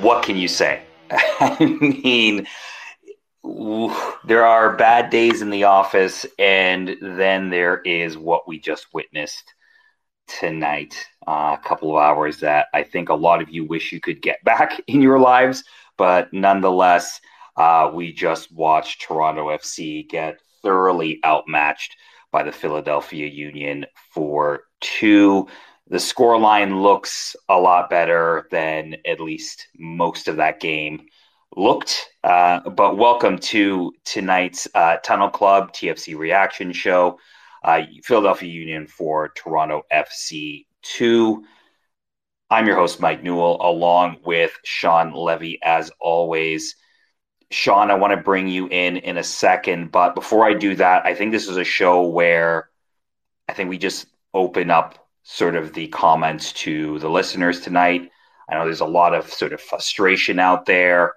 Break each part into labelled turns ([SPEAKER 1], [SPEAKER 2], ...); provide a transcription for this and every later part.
[SPEAKER 1] what can you say? I mean, there are bad days in the office, and then there is what we just witnessed tonight. Uh, a couple of hours that I think a lot of you wish you could get back in your lives, but nonetheless, uh, we just watched Toronto FC get thoroughly outmatched by the Philadelphia Union for two. The score line looks a lot better than at least most of that game looked. Uh, but welcome to tonight's uh, Tunnel Club TFC reaction show. Uh, Philadelphia Union for Toronto FC 2. I'm your host, Mike Newell, along with Sean Levy, as always. Sean, I want to bring you in in a second. But before I do that, I think this is a show where I think we just open up sort of the comments to the listeners tonight. I know there's a lot of sort of frustration out there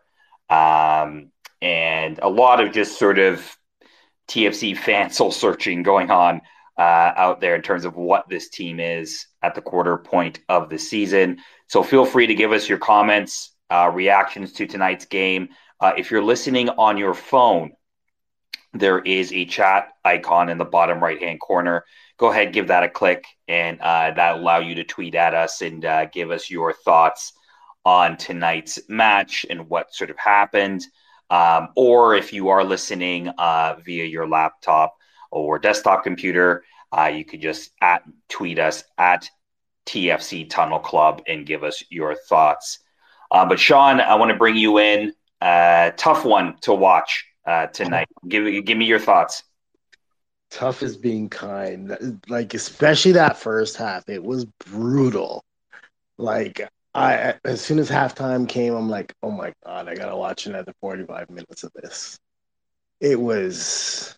[SPEAKER 1] um, and a lot of just sort of TFC fan soul searching going on uh, out there in terms of what this team is at the quarter point of the season. So feel free to give us your comments, uh, reactions to tonight's game. Uh, if you're listening on your phone, there is a chat icon in the bottom right hand corner. Go ahead, give that a click, and uh, that allow you to tweet at us and uh, give us your thoughts on tonight's match and what sort of happened. Um, or if you are listening uh, via your laptop or desktop computer, uh, you could just at tweet us at TFC Tunnel Club and give us your thoughts. Uh, but Sean, I want to bring you in. Uh, tough one to watch uh, tonight. Give give me your thoughts.
[SPEAKER 2] Tough is being kind. Like especially that first half, it was brutal. Like I as soon as halftime came, I'm like, oh my god, I gotta watch another 45 minutes of this. It was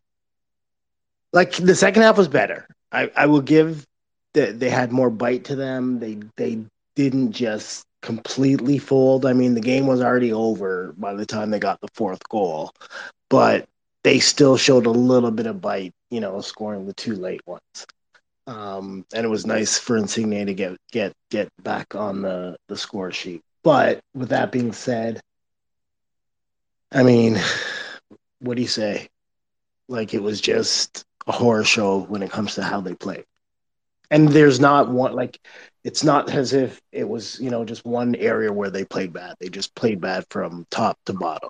[SPEAKER 2] like the second half was better. I, I will give that they had more bite to them. They they didn't just completely fold. I mean, the game was already over by the time they got the fourth goal, but they still showed a little bit of bite, you know, scoring the two late ones. Um, and it was nice for Insigne to get get get back on the the score sheet. But with that being said, I mean, what do you say? Like it was just a horror show when it comes to how they play. And there's not one like it's not as if it was, you know, just one area where they played bad. They just played bad from top to bottom.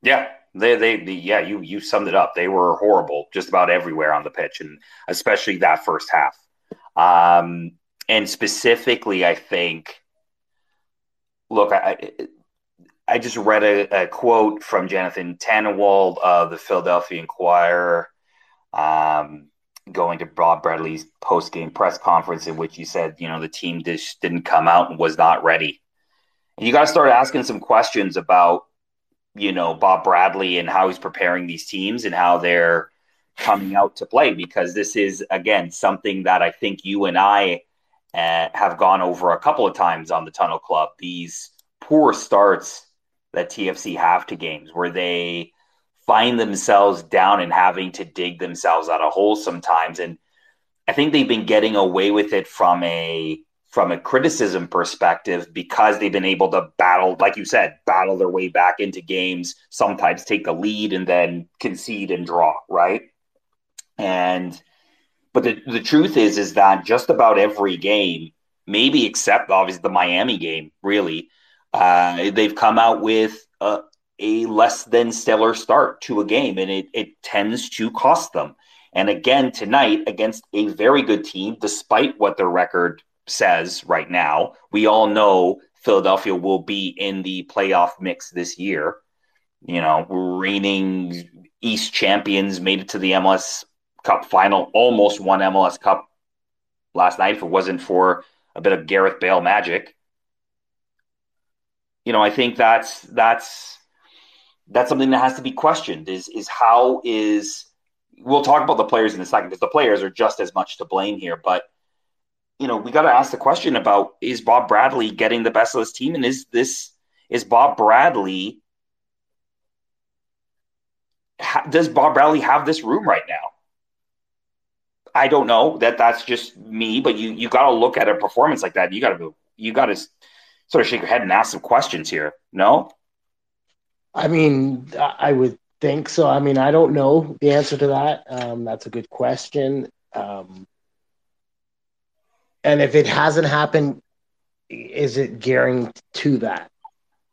[SPEAKER 1] Yeah, they, they, the, yeah, you, you summed it up. They were horrible just about everywhere on the pitch, and especially that first half. Um, and specifically, I think, look, I, I just read a, a quote from Jonathan Tannenwald of the Philadelphia Inquirer. Um, going to Bob Bradley's post game press conference in which he said, you know, the team just didn't come out and was not ready. And you got to start asking some questions about, you know, Bob Bradley and how he's preparing these teams and how they're coming out to play because this is, again, something that I think you and I uh, have gone over a couple of times on the Tunnel Club. These poor starts that TFC have to games where they find themselves down and having to dig themselves out of holes sometimes. And I think they've been getting away with it from a from a criticism perspective because they've been able to battle, like you said, battle their way back into games, sometimes take the lead and then concede and draw, right? And but the, the truth is is that just about every game, maybe except obviously the Miami game, really, uh, they've come out with a, a less than stellar start to a game, and it, it tends to cost them. And again, tonight, against a very good team, despite what their record says right now, we all know Philadelphia will be in the playoff mix this year. You know, reigning East champions made it to the MLS Cup final, almost won MLS Cup last night if it wasn't for a bit of Gareth Bale magic. You know, I think that's that's that's something that has to be questioned is is how is we'll talk about the players in a second because the players are just as much to blame here but you know we got to ask the question about is bob bradley getting the best of this team and is this is bob bradley does bob bradley have this room right now i don't know that that's just me but you you got to look at a performance like that you got to you got to sort of shake your head and ask some questions here. No?
[SPEAKER 2] I mean, I would think so. I mean, I don't know the answer to that. Um, that's a good question. Um, and if it hasn't happened, is it gearing to that?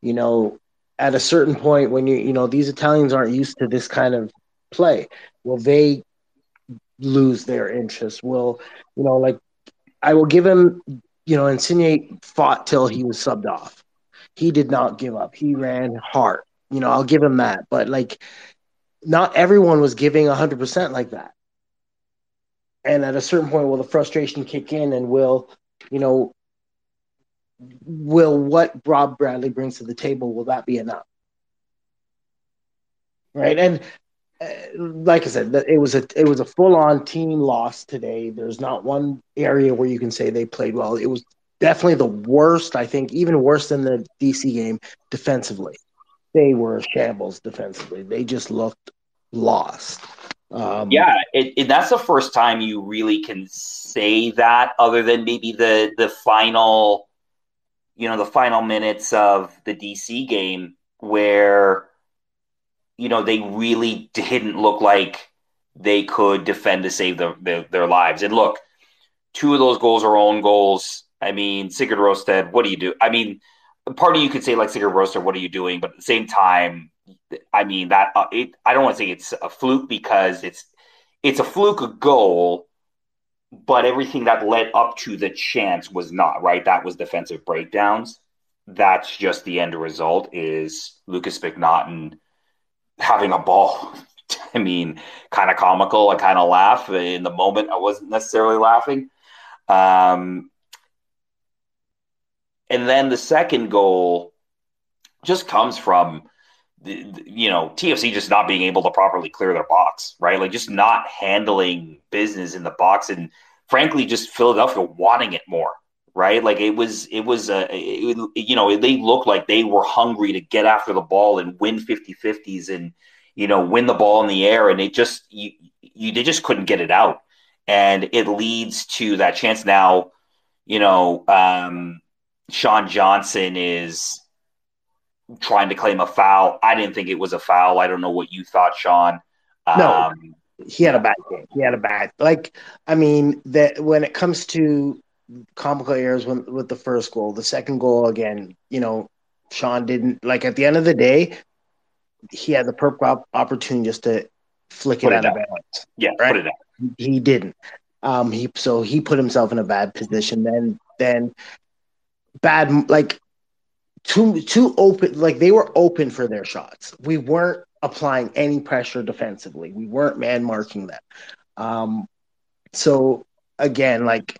[SPEAKER 2] You know, at a certain point when you you know these Italians aren't used to this kind of play, will they lose their interest? Will you know like I will give him you know Insigne fought till he was subbed off. He did not give up. He ran hard. You know, I'll give him that. But like not everyone was giving 100% like that. And at a certain point will the frustration kick in and will, you know, will what Rob Bradley brings to the table will that be enough? Right? And uh, like I said, it was a it was a full on team loss today. There's not one area where you can say they played well. It was definitely the worst. I think even worse than the DC game defensively. They were shambles defensively. They just looked lost.
[SPEAKER 1] Um, yeah, it, it, that's the first time you really can say that, other than maybe the the final, you know, the final minutes of the DC game where, you know, they really didn't look like they could defend to save the, the, their lives. And look, two of those goals are own goals. I mean, Sigurd Rosted, what do you do? I mean, part of you could say like Sigurd Rosted, what are you doing? But at the same time, I mean that uh, it. I don't want to say it's a fluke because it's it's a fluke goal, but everything that led up to the chance was not right. That was defensive breakdowns. That's just the end result. Is Lukas MacNaughton having a ball? I mean, kind of comical. I kind of laugh in the moment. I wasn't necessarily laughing. Um, and then the second goal just comes from you know, TFC just not being able to properly clear their box, right? Like just not handling business in the box, and frankly, just Philadelphia wanting it more, right? Like it was, it was, a, it, you know, they looked like they were hungry to get after the ball and win 50-50s and you know win the ball in the air, and it just you, you they just couldn't get it out, and it leads to that chance now. You know, um, Sean Johnson is trying to claim a foul. I didn't think it was a foul. I don't know what you thought, Sean.
[SPEAKER 2] No, um, he had a bad game. He had a bad like. I mean, that when it comes to comical errors when, with the first goal, the second goal again, you know, Sean didn't like. At the end of the day, he had the perfect opportunity just to flick it, it out of bounds.
[SPEAKER 1] Yeah, right? put it out.
[SPEAKER 2] He didn't. Um, he so he put himself in a bad position. Then then bad like too too open like they were open for their shots. We weren't applying any pressure defensively. We weren't man marking them. Um, so again, like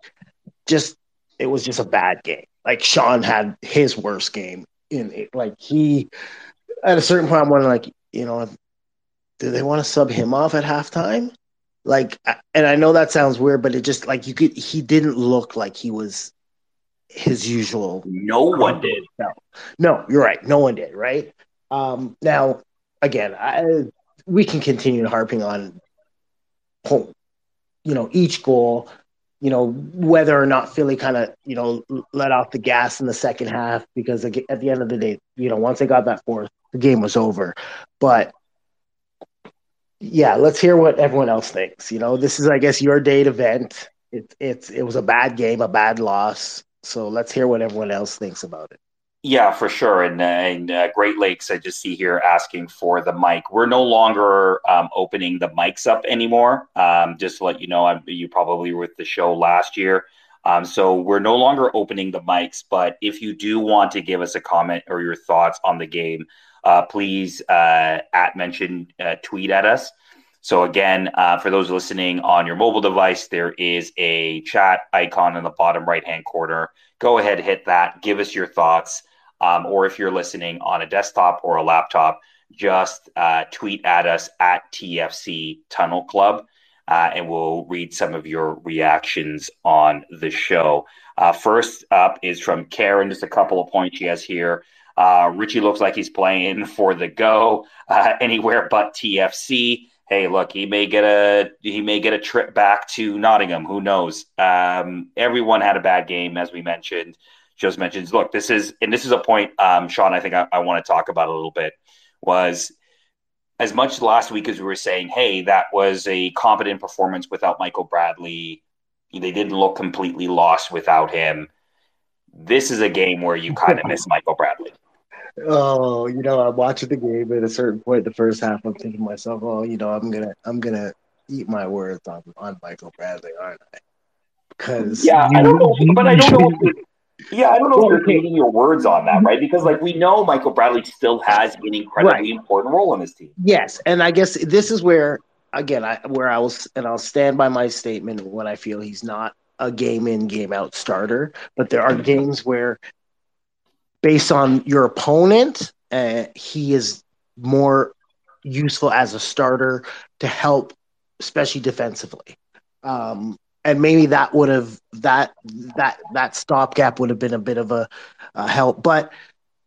[SPEAKER 2] just it was just a bad game. Like Sean had his worst game in it. Like he at a certain point I'm wondering like, you know, do they want to sub him off at halftime? Like and I know that sounds weird, but it just like you could he didn't look like he was his usual.
[SPEAKER 1] No one did.
[SPEAKER 2] No, no, you're right. No one did. Right. Um, now, again, I, we can continue harping on, you know, each goal. You know whether or not Philly kind of you know let off the gas in the second half because at the end of the day, you know, once they got that fourth, the game was over. But yeah, let's hear what everyone else thinks. You know, this is, I guess, your date event. It's it's it was a bad game, a bad loss. So let's hear what everyone else thinks about it.
[SPEAKER 1] Yeah, for sure. And, uh, and uh, Great Lakes, I just see here asking for the mic. We're no longer um, opening the mics up anymore. Um, just to let you know, I'm, you probably were with the show last year. Um, so we're no longer opening the mics. But if you do want to give us a comment or your thoughts on the game, uh, please uh, at mention uh, tweet at us. So again, uh, for those listening on your mobile device, there is a chat icon in the bottom right hand corner. Go ahead, hit that. Give us your thoughts. Um, or if you're listening on a desktop or a laptop, just uh, tweet at us at TFC Tunnel Club, uh, and we'll read some of your reactions on the show. Uh, first up is from Karen. Just a couple of points she has here. Uh, Richie looks like he's playing for the go uh, anywhere but TFC. Hey, look, he may get a he may get a trip back to Nottingham. Who knows? Um, everyone had a bad game, as we mentioned. Just mentions, look, this is and this is a point, um, Sean. I think I, I want to talk about a little bit. Was as much last week as we were saying, hey, that was a competent performance without Michael Bradley. They didn't look completely lost without him. This is a game where you kind of miss Michael Bradley.
[SPEAKER 2] Oh, you know, I'm watching the game at a certain point, the first half, I'm thinking to myself, oh, you know, I'm gonna, I'm gonna eat my words on on Michael Bradley, aren't I? Because
[SPEAKER 1] yeah, you, I don't know, but I don't know. yeah, I don't know if you're taking your words on that, right? Because like we know Michael Bradley still has an incredibly right. important role in his team.
[SPEAKER 2] Yes, and I guess this is where again, I where I was and I'll stand by my statement when I feel he's not a game in game out starter, but there are games where based on your opponent, uh, he is more useful as a starter to help, especially defensively. Um, and maybe that would have that that that stopgap would have been a bit of a, a help, but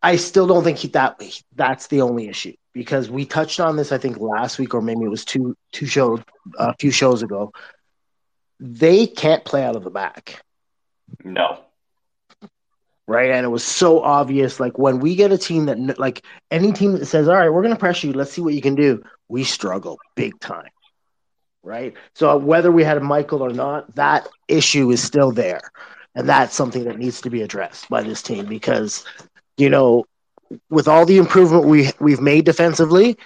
[SPEAKER 2] I still don't think he, that that's the only issue because we touched on this I think last week or maybe it was two two shows a few shows ago. They can't play out of the back.
[SPEAKER 1] No
[SPEAKER 2] right? And it was so obvious. Like when we get a team that, like any team that says, "All right, we're going to pressure you. Let's see what you can do," we struggle big time, right? So whether we had a Michael or not, that issue is still there, and that's something that needs to be addressed by this team because, you know, with all the improvement we we've made defensively.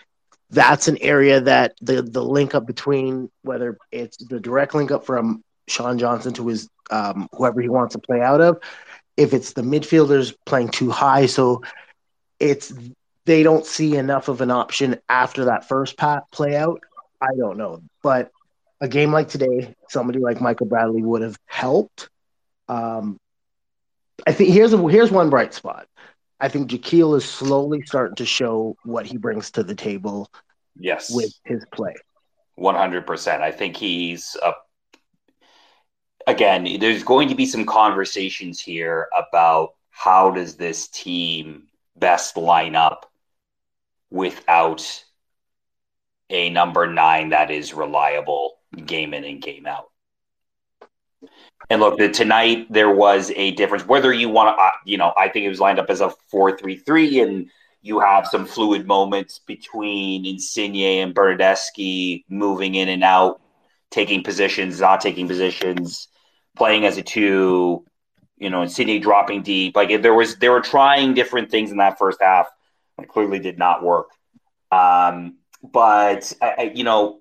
[SPEAKER 2] That's an area that the the link up between whether it's the direct link up from Sean Johnson to his um, whoever he wants to play out of, if it's the midfielders playing too high, so it's they don't see enough of an option after that first pat play out. I don't know, but a game like today, somebody like Michael Bradley would have helped. Um, I think here's a, here's one bright spot. I think Jahkeele is slowly starting to show what he brings to the table.
[SPEAKER 1] Yes,
[SPEAKER 2] with his play.
[SPEAKER 1] One hundred percent. I think he's a again, there's going to be some conversations here about how does this team best line up without a number nine that is reliable game in and game out. And look, the, tonight there was a difference. Whether you want to, uh, you know, I think it was lined up as a four-three-three, and you have some fluid moments between Insigne and Bernardeschi moving in and out, taking positions, not taking positions playing as a two, you know, and Sydney dropping deep. Like there was, they were trying different things in that first half. It clearly did not work. Um, but I, you know,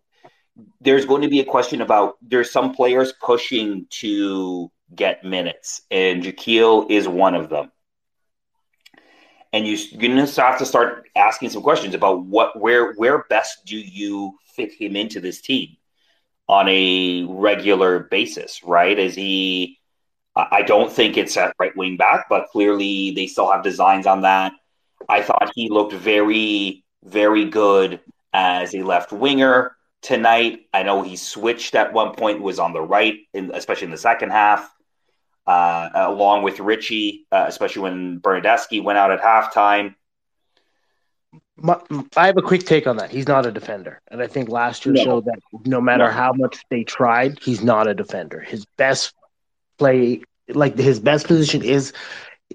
[SPEAKER 1] there's going to be a question about there's some players pushing to get minutes, and Jahkeele is one of them. And you, you're going to have to start asking some questions about what, where, where best do you fit him into this team? On a regular basis, right? Is he? I don't think it's at right wing back, but clearly they still have designs on that. I thought he looked very, very good as a left winger tonight. I know he switched at one point, was on the right, in, especially in the second half, uh, along with Richie, uh, especially when Bernardeschi went out at halftime.
[SPEAKER 2] My, I have a quick take on that. He's not a defender, and I think last year no. showed that no matter no. how much they tried, he's not a defender. His best play, like his best position, is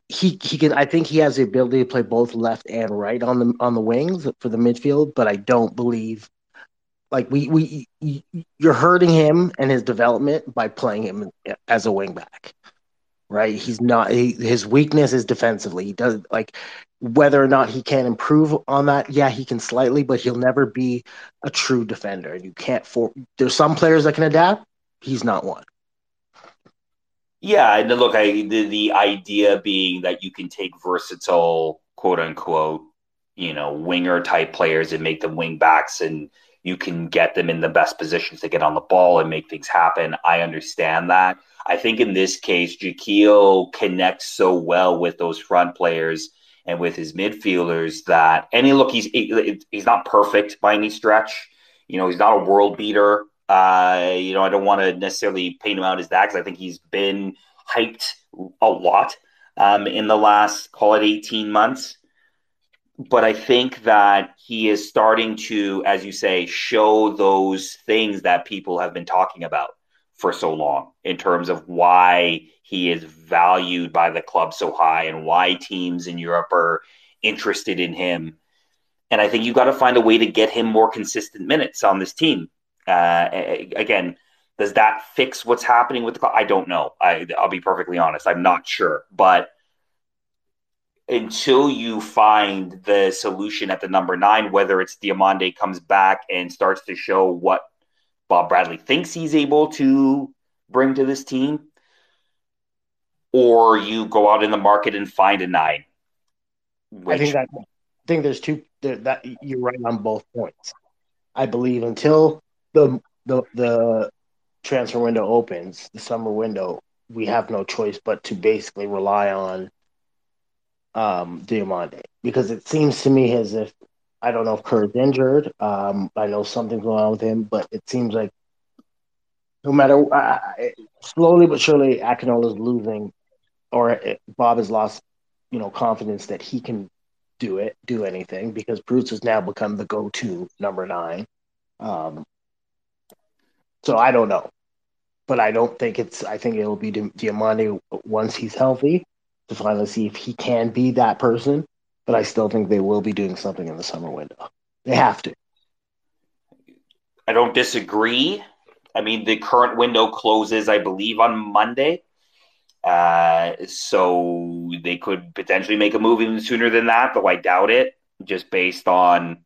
[SPEAKER 2] he he can. I think he has the ability to play both left and right on the on the wings for the midfield, but I don't believe. Like we we you're hurting him and his development by playing him as a wingback right? He's not he, his weakness is defensively. He does like whether or not he can improve on that. Yeah, he can slightly, but he'll never be a true defender. And you can't for there's some players that can adapt. He's not one.
[SPEAKER 1] Yeah, and look, I the, the idea being that you can take versatile quote unquote, you know, winger type players and make them wing backs and you can get them in the best positions to get on the ball and make things happen. I understand that. I think in this case, Jahkeele connects so well with those front players and with his midfielders that, any look, he's he's not perfect by any stretch. You know, he's not a world beater. Uh, you know, I don't want to necessarily paint him out as that because I think he's been hyped a lot um, in the last, call it 18 months. but I think that he is starting to, as you say, show those things that people have been talking about for so long in terms of why he is valued by the club so high and why teams in Europe are interested in him. And I think you've got to find a way to get him more consistent minutes on this team. Uh, again, does that fix what's happening with the club? I don't know. I, I'll be perfectly honest. I'm not sure. But until you find the solution at the number nine, whether it's Diomande comes back and starts to show what Bob Bradley thinks he's able to bring to this team, or you go out in the market and find a nine.
[SPEAKER 2] Which... I think that I think there's two that you're right on both points. I believe until the the the transfer window opens, the summer window, we have no choice but to basically rely on um, Diomande because it seems to me as if I don't know if Kerr's injured. Um, I know something's going on with him, but it seems like no matter uh, slowly but surely, Akinola's losing, or Bob has lost, you know, confidence that he can do it, do anything because Bruce has now become the go-to number nine. Um, so I don't know, but I don't think it's. I think it'll be Diomande once he's healthy to finally see if he can be that person. But I still think they will be doing something in the summer window. They have to.
[SPEAKER 1] I don't disagree. I mean, the current window closes, I believe, on Monday. Uh, so they could potentially make a move even sooner than that, though I doubt it, just based on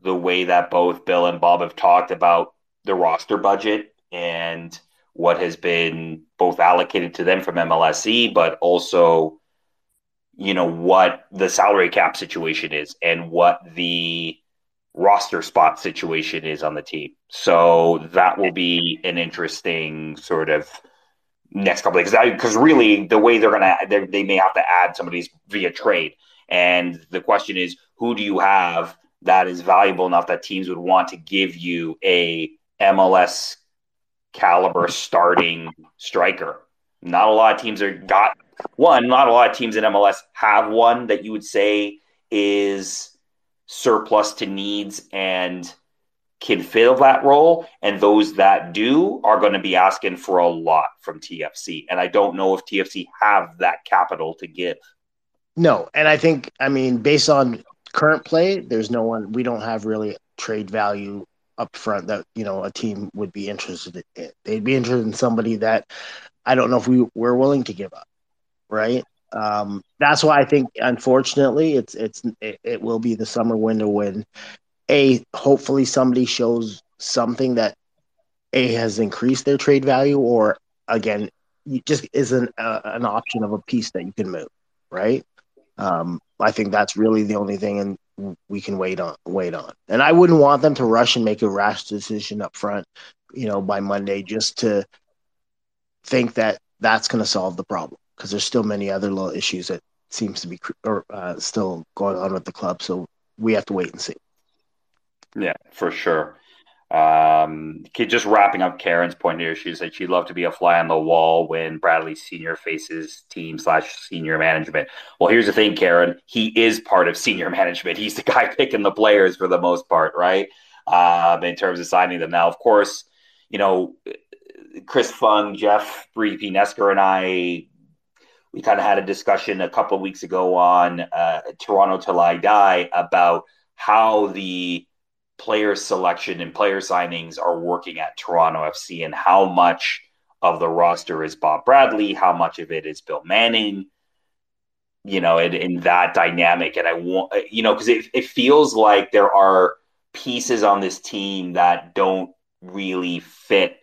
[SPEAKER 1] the way that both Bill and Bob have talked about the roster budget and what has been both allocated to them from MLSE, but also, you know, what the salary cap situation is and what the roster spot situation is on the team. So that will be an interesting sort of next couple because because really the way they're gonna they're, they may have to add some of these via trade, and the question is who do you have that is valuable enough that teams would want to give you a MLS caliber starting striker. Not a lot of teams are got one. Not a lot of teams in MLS have one that you would say is surplus to needs and can fill that role. And those that do are going to be asking for a lot from TFC. And I don't know if TFC have that capital to give.
[SPEAKER 2] No, and I think I mean based on current play, there's no one we don't have really trade value up front that you know a team would be interested in. They'd be interested in somebody that I don't know if we we're willing to give up, right? Um, that's why I think, unfortunately, it's it's it, it will be the summer window when a hopefully somebody shows something that a has increased their trade value, or again, you just isn't an option of a piece that you can move, right? Um, I think that's really the only thing, and we can wait on wait on. And I wouldn't want them to rush and make a rash decision up front, you know, by Monday just to think that that's going to solve the problem because there's still many other little issues that seems to be or uh, still going on with the club. So we have to wait and see.
[SPEAKER 1] Yeah, for sure. Um, just wrapping up Karen's point here, she said she'd love to be a fly on the wall when Bradley Senior faces team slash senior management. Well, here's the thing, Karen. He is part of senior management. He's the guy picking the players for the most part, right? Um, in terms of signing them. Now, of course, you know, Chris Fung, Jeff P. Nesker, and I, we kind of had a discussion a couple of weeks ago on uh, Toronto Till I Die about how the player selection and player signings are working at Toronto FC and how much of the roster is Bob Bradley, how much of it is Bill Manning, you know, in, in that dynamic. And I want, you know, because it, it feels like there are pieces on this team that don't really fit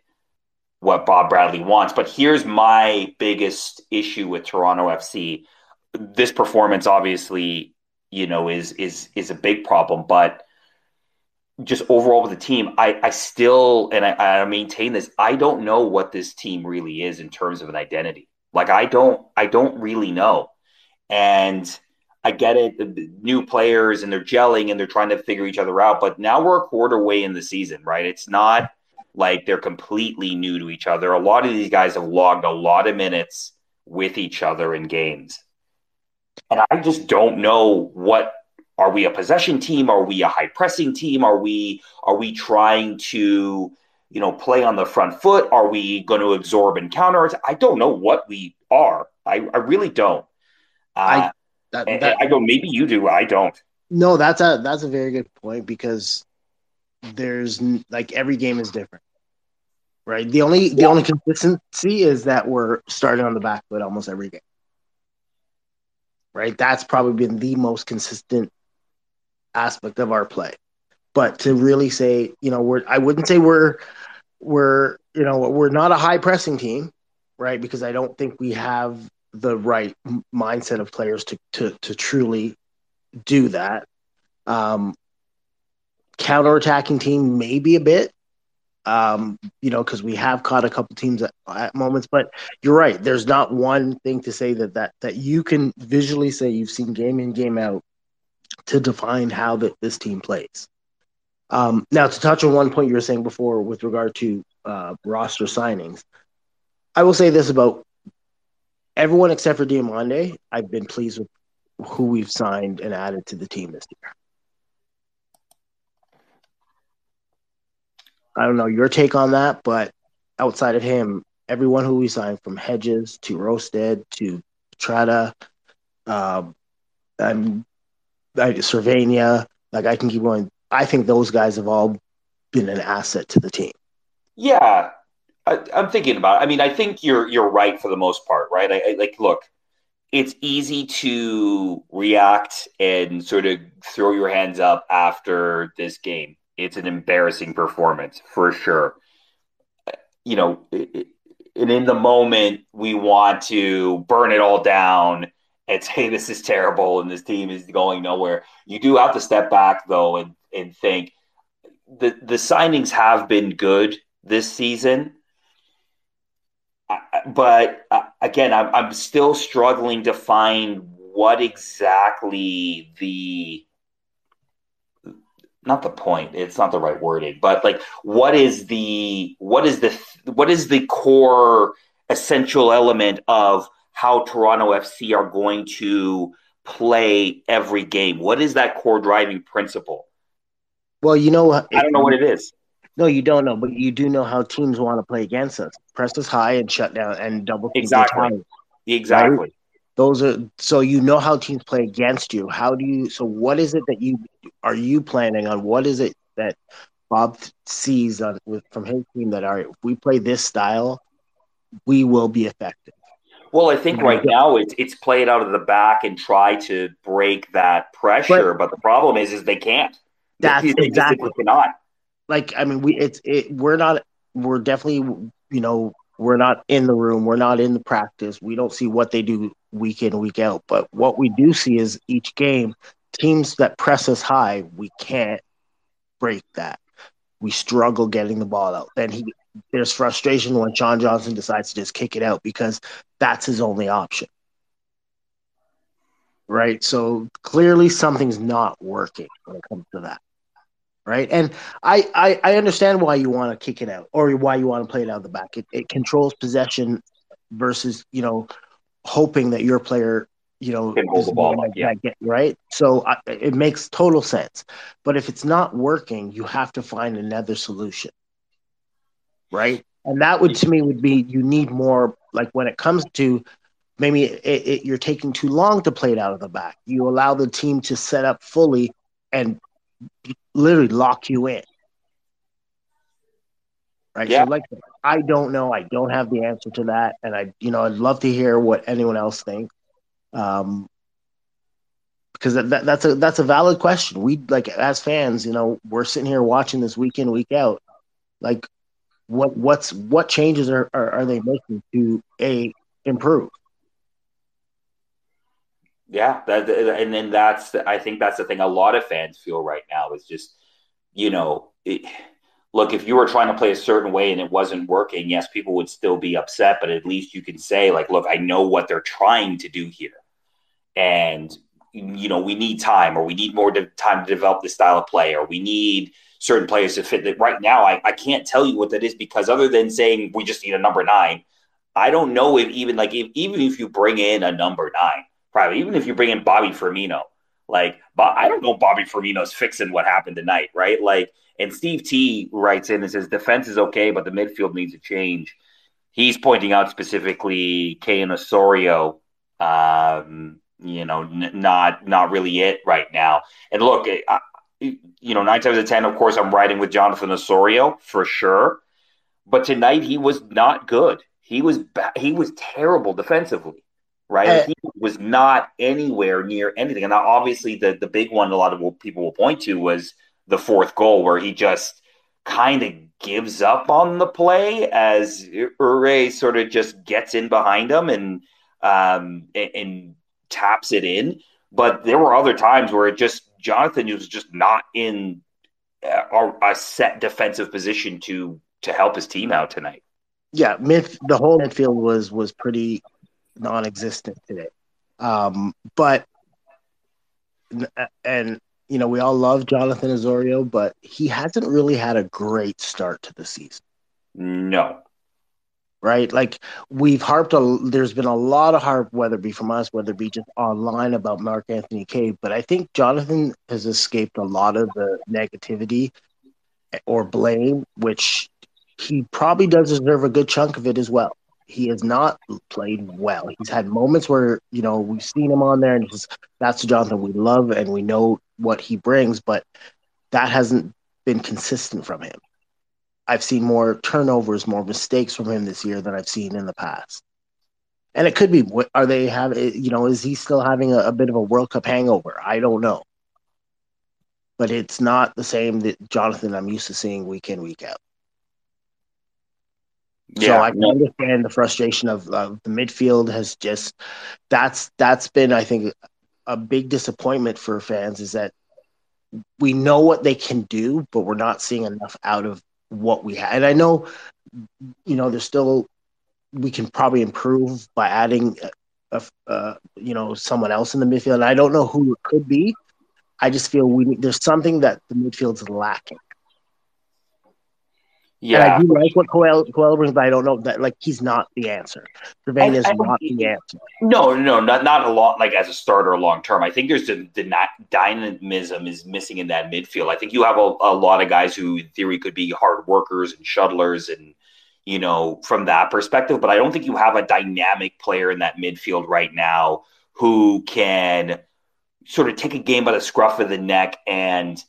[SPEAKER 1] what Bob Bradley wants. But here's my biggest issue with Toronto FC. This performance obviously, you know, is is is a big problem, but just overall with the team, I, I still and I, I maintain this. I don't know what this team really is in terms of an identity. Like I don't I don't really know. And I get it, new players and they're gelling and they're trying to figure each other out. But now we're a quarter way in the season, right? It's not like they're completely new to each other. A lot of these guys have logged a lot of minutes with each other in games. And I just don't know what are we a possession team? Are we a high pressing team? Are we are we trying to you know play on the front foot? Are we going to absorb and counter? I don't know what we are. I, I really don't. Uh, I that, that, I go maybe you do. I don't.
[SPEAKER 2] No, that's a that's a very good point because there's like every game is different, right? The only the only consistency is that we're starting on the back foot almost every game, right? That's probably been the most consistent aspect of our play. But to really say, you know, we're I wouldn't say we're we're you know we're not a high pressing team, right? Because I don't think we have the right mindset of players to to to truly do that. Um, counter attacking team, maybe a bit, um, you know, because we have caught a couple teams at, at, moments. But you're right. There's not one thing to say that that that you can visually say you've seen game in game out to define how that this team plays. Um, now, to touch on one point you were saying before with regard to uh, roster signings, I will say this about everyone except for Diomande. I've been pleased with who we've signed and added to the team this year. I don't know your take on that, but outside of him, everyone who we signed from Hedges to Rosted to Trata, um, and Servania, like I can keep going. I think those guys have all been an asset to the team.
[SPEAKER 1] Yeah, I, am thinking about. It. I mean, I think you're you're right for the most part, right? I, I like look it's easy to react and sort of throw your hands up after this game. It's an embarrassing performance for sure. You know, and in the moment, we want to burn it all down and say this is terrible and this team is going nowhere. You do have to step back though and, and think the the signings have been good this season but uh, again, I'm, I'm still struggling to find what exactly the not the point it's not the right wording but like what is the what is the what is the core essential element of how toronto fc are going to play every game what is that core driving principle
[SPEAKER 2] well you know what?
[SPEAKER 1] i don't know what it is
[SPEAKER 2] no, you don't know, but you do know how teams want to play against us. Press us high and shut down and double
[SPEAKER 1] exactly. Exactly. Right?
[SPEAKER 2] Those are so you know how teams play against you. How do you? So what is it that you are you planning on? What is it that Bob sees on with, from his team that are if we play this style, we will be effective.
[SPEAKER 1] Well, I think right now it's it's played out of the back and try to break that pressure, but, but the problem is is they can't.
[SPEAKER 2] That's they, they exactly
[SPEAKER 1] cannot
[SPEAKER 2] like I mean, we it's it. We're not. We're definitely you know we're not in the room. We're not in the practice. We don't see what they do week in week out. But what we do see is each game teams that press us high, we can't break that. We struggle getting the ball out. Then he there's frustration when Sean Johnson decides to just kick it out because that's his only option. Right? So clearly something's not working when it comes to that right? And I, I, I understand why you want to kick it out or why you want to play it out of the back. It, it controls possession versus you know hoping that your player you know
[SPEAKER 1] is the ball like, yeah.
[SPEAKER 2] get, right. So I, it makes total sense. But if it's not working, you have to find another solution, right? And that would to me would be you need more like when it comes to maybe it, it, you're taking too long to play it out of the back. You allow the team to set up fully and literally lock you in. Right. Yeah. So like I don't know. I don't have the answer to that. And I you know, I'd love to hear what anyone else thinks. Um because that, that, that's a that's a valid question. We like as fans, you know, we're sitting here watching this week in, week out. Like what what's what changes are, are, are they making to a improve?
[SPEAKER 1] Yeah, that, and then that's the, I think that's the thing a lot of fans feel right now is just you know, it, look if you were trying to play a certain way and it wasn't working, yes, people would still be upset, but at least you can say like, look, I know what they're trying to do here, and you know, we need time or we need more time to develop this style of play or we need certain players to fit that. Right now, I, I can't tell you what that is because other than saying we just need a number nine, I don't know if even like if, even if you bring in a number nine probably even if you bring in Bobby Firmino, Like, I don't know Bobby Firmino's fixing what happened tonight, right? Like, and Steve T writes in and says defense is okay, but the midfield needs a change. He's pointing out specifically Kaye and Osorio, um, you know, n- not not really it right now. And look, I, you know, nine times out of ten, of course, I'm riding with Jonathan Osorio for sure. But tonight he was not good. He was ba- he was terrible defensively, right? Uh, he was not anywhere near anything. And now, obviously, the the big one a lot of people will point to was the fourth goal, where he just kind of gives up on the play as Uhre sort of just gets in behind him and um, and, and taps it in. But there were other times where it just Jonathan was just not in a, a set defensive position to to help his team out tonight.
[SPEAKER 2] Yeah, mid the whole midfield was was pretty non-existent today. Um, but and you know we all love Jonathan Osorio, but he hasn't really had a great start to the season.
[SPEAKER 1] No,
[SPEAKER 2] right? Like we've harped a there's been a lot of harp, whether it be from us, whether it be just online about Mark Anthony Kaye. But I think Jonathan has escaped a lot of the negativity or blame, which he probably does deserve a good chunk of it as well. He has not played well. He's had moments where, you know, we've seen him on there and just that's the Jonathan we love and we know what he brings, but that hasn't been consistent from him. I've seen more turnovers, more mistakes from him this year than I've seen in the past. And it could be, are they having, you know, is he still having a, a bit of a World Cup hangover? I don't know. But it's not the same that Jonathan I'm used to seeing week in, week out. Yeah, so I can understand the frustration of uh, the midfield has just that's that's been I think a big disappointment for fans is that we know what they can do, but we're not seeing enough out of what we have. And I know, you know, there's still we can probably improve by adding, a, a, you know, someone else in the midfield. And I don't know who it could be. I just feel we there's something that the midfield's lacking. Yeah, and I do like what Coello, Coello brings, but I don't know that like he's not the answer. Trevane is not the answer.
[SPEAKER 1] No, no, not not a lot like as a starter long term. I think there's the, the dynamism is missing in that midfield. I think you have a, a lot of guys who, in theory, could be hard workers and shuttlers and you know from that perspective. But I don't think you have a dynamic player in that midfield right now who can sort of take a game by the scruff of the neck and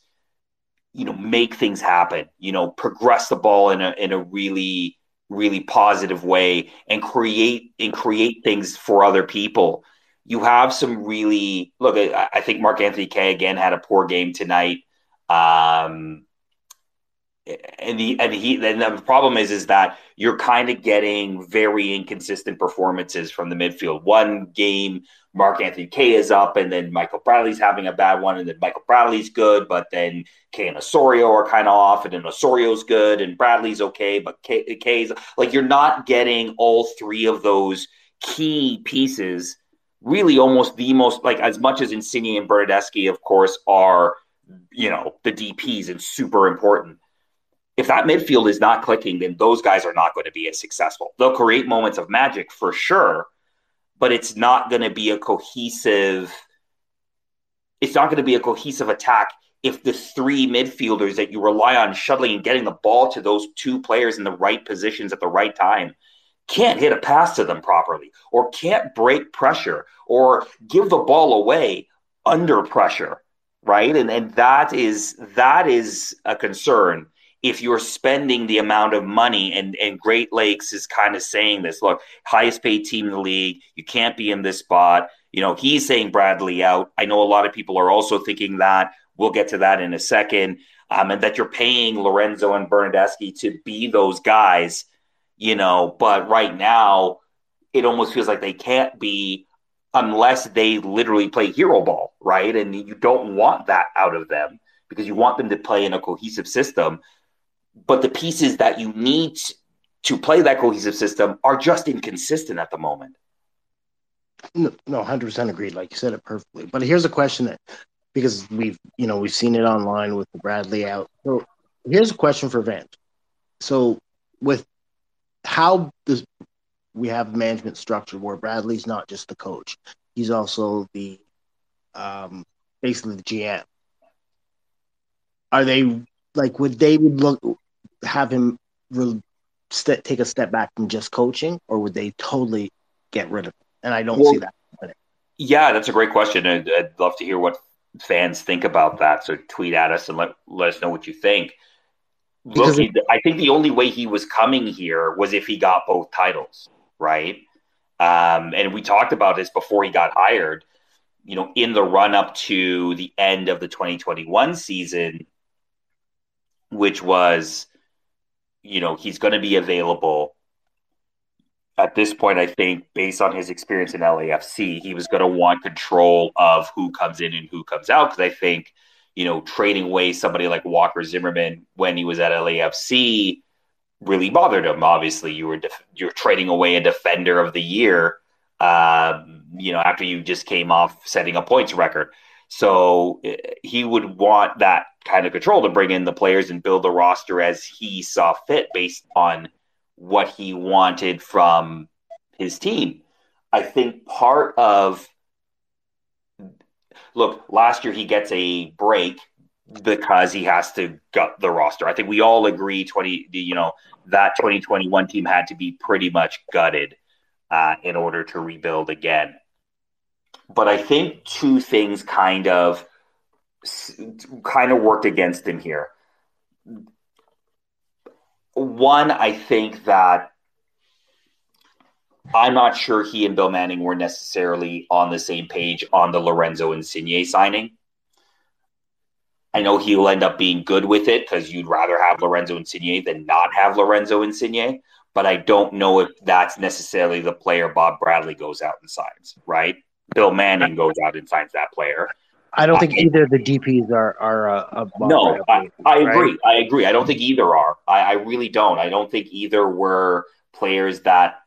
[SPEAKER 1] you know make things happen you know progress the ball in a in a really really positive way and create and create things for other people you have some really look I, I think Mark Anthony Kaye again had a poor game tonight um and the and he and the problem is is that you're kind of getting very inconsistent performances from the midfield. One game, Mark Anthony Kaye is up, and then Michael Bradley's having a bad one, and then Michael Bradley's good, but then Kaye and Osorio are kind of off, and then Osorio's good, and Bradley's okay, but Kaye, Kaye's like you're not getting all three of those key pieces. Really, almost the most like as much as Insigne and Bernardeschi, of course, are you know the DPs and super important if that midfield is not clicking, then those guys are not going to be as successful. They'll create moments of magic for sure, but it's not going to be a cohesive. It's not going to be a cohesive attack if the three midfielders that you rely on shuttling and getting the ball to those two players in the right positions at the right time can't hit a pass to them properly or can't break pressure or give the ball away under pressure right and and that is that is a concern if you're spending the amount of money and and Great Lakes is kind of saying this look highest paid team in the league you can't be in this spot. You know he's saying Bradley out. I know a lot of people are also thinking that. We'll get to that in a second. Um, and that you're paying Lorenzo and Bernardeschi to be those guys you know but right now it almost feels like they can't be unless they literally play hero ball right? And you don't want that out of them because you want them to play in a cohesive system but the pieces that you need to play that cohesive system are just inconsistent at the moment.
[SPEAKER 2] No, no, hundred percent agreed. Like you said it perfectly. But here's a question that because we've you know we've seen it online with Bradley out. So here's a question for Vance. So with how this we have management structure where Bradley's not just the coach, he's also the um, basically the GM. Are they like would they would look have him re- st- take a step back from just coaching, or would they totally get rid of him? And I don't well, see that.
[SPEAKER 1] Yeah, that's a great question. I'd, I'd love to hear what fans think about that. So tweet at us and let let us know what you think. Look, it, I think the only way he was coming here was if he got both titles, right? Um, and we talked about this before he got hired. You know, in the run up to the end of the 2021 season, which was, you know, he's going to be available at this point, I think, based on his experience in LAFC, he was going to want control of who comes in and who comes out. Because I think, you know, trading away somebody like Walker Zimmerman when he was at LAFC really bothered him. Obviously, you were def- you're trading away a defender of the year. Um, you know, after you just came off setting a points record, so uh, he would want that kind of control to bring in the players and build the roster as he saw fit based on what he wanted from his team. I think part of look, last year he gets a break because he has to gut the roster. I think we all agree 20 you know that 2021 team had to be pretty much gutted uh, in order to rebuild again. But I think two things kind of kind of worked against him here one, I think that I'm not sure he and Bill Manning were necessarily on the same page on the Lorenzo Insigne signing. I know he'll end up being good with it because you'd rather have Lorenzo Insigne than not have Lorenzo Insigne. But I don't know if that's necessarily the player Bob Bradley goes out and signs, right? Bill Manning goes out and signs that player.
[SPEAKER 2] I don't think either of the DPs are are uh,
[SPEAKER 1] no. I, I right? agree. I agree. I don't think either are. I, I really don't. I don't think either were players that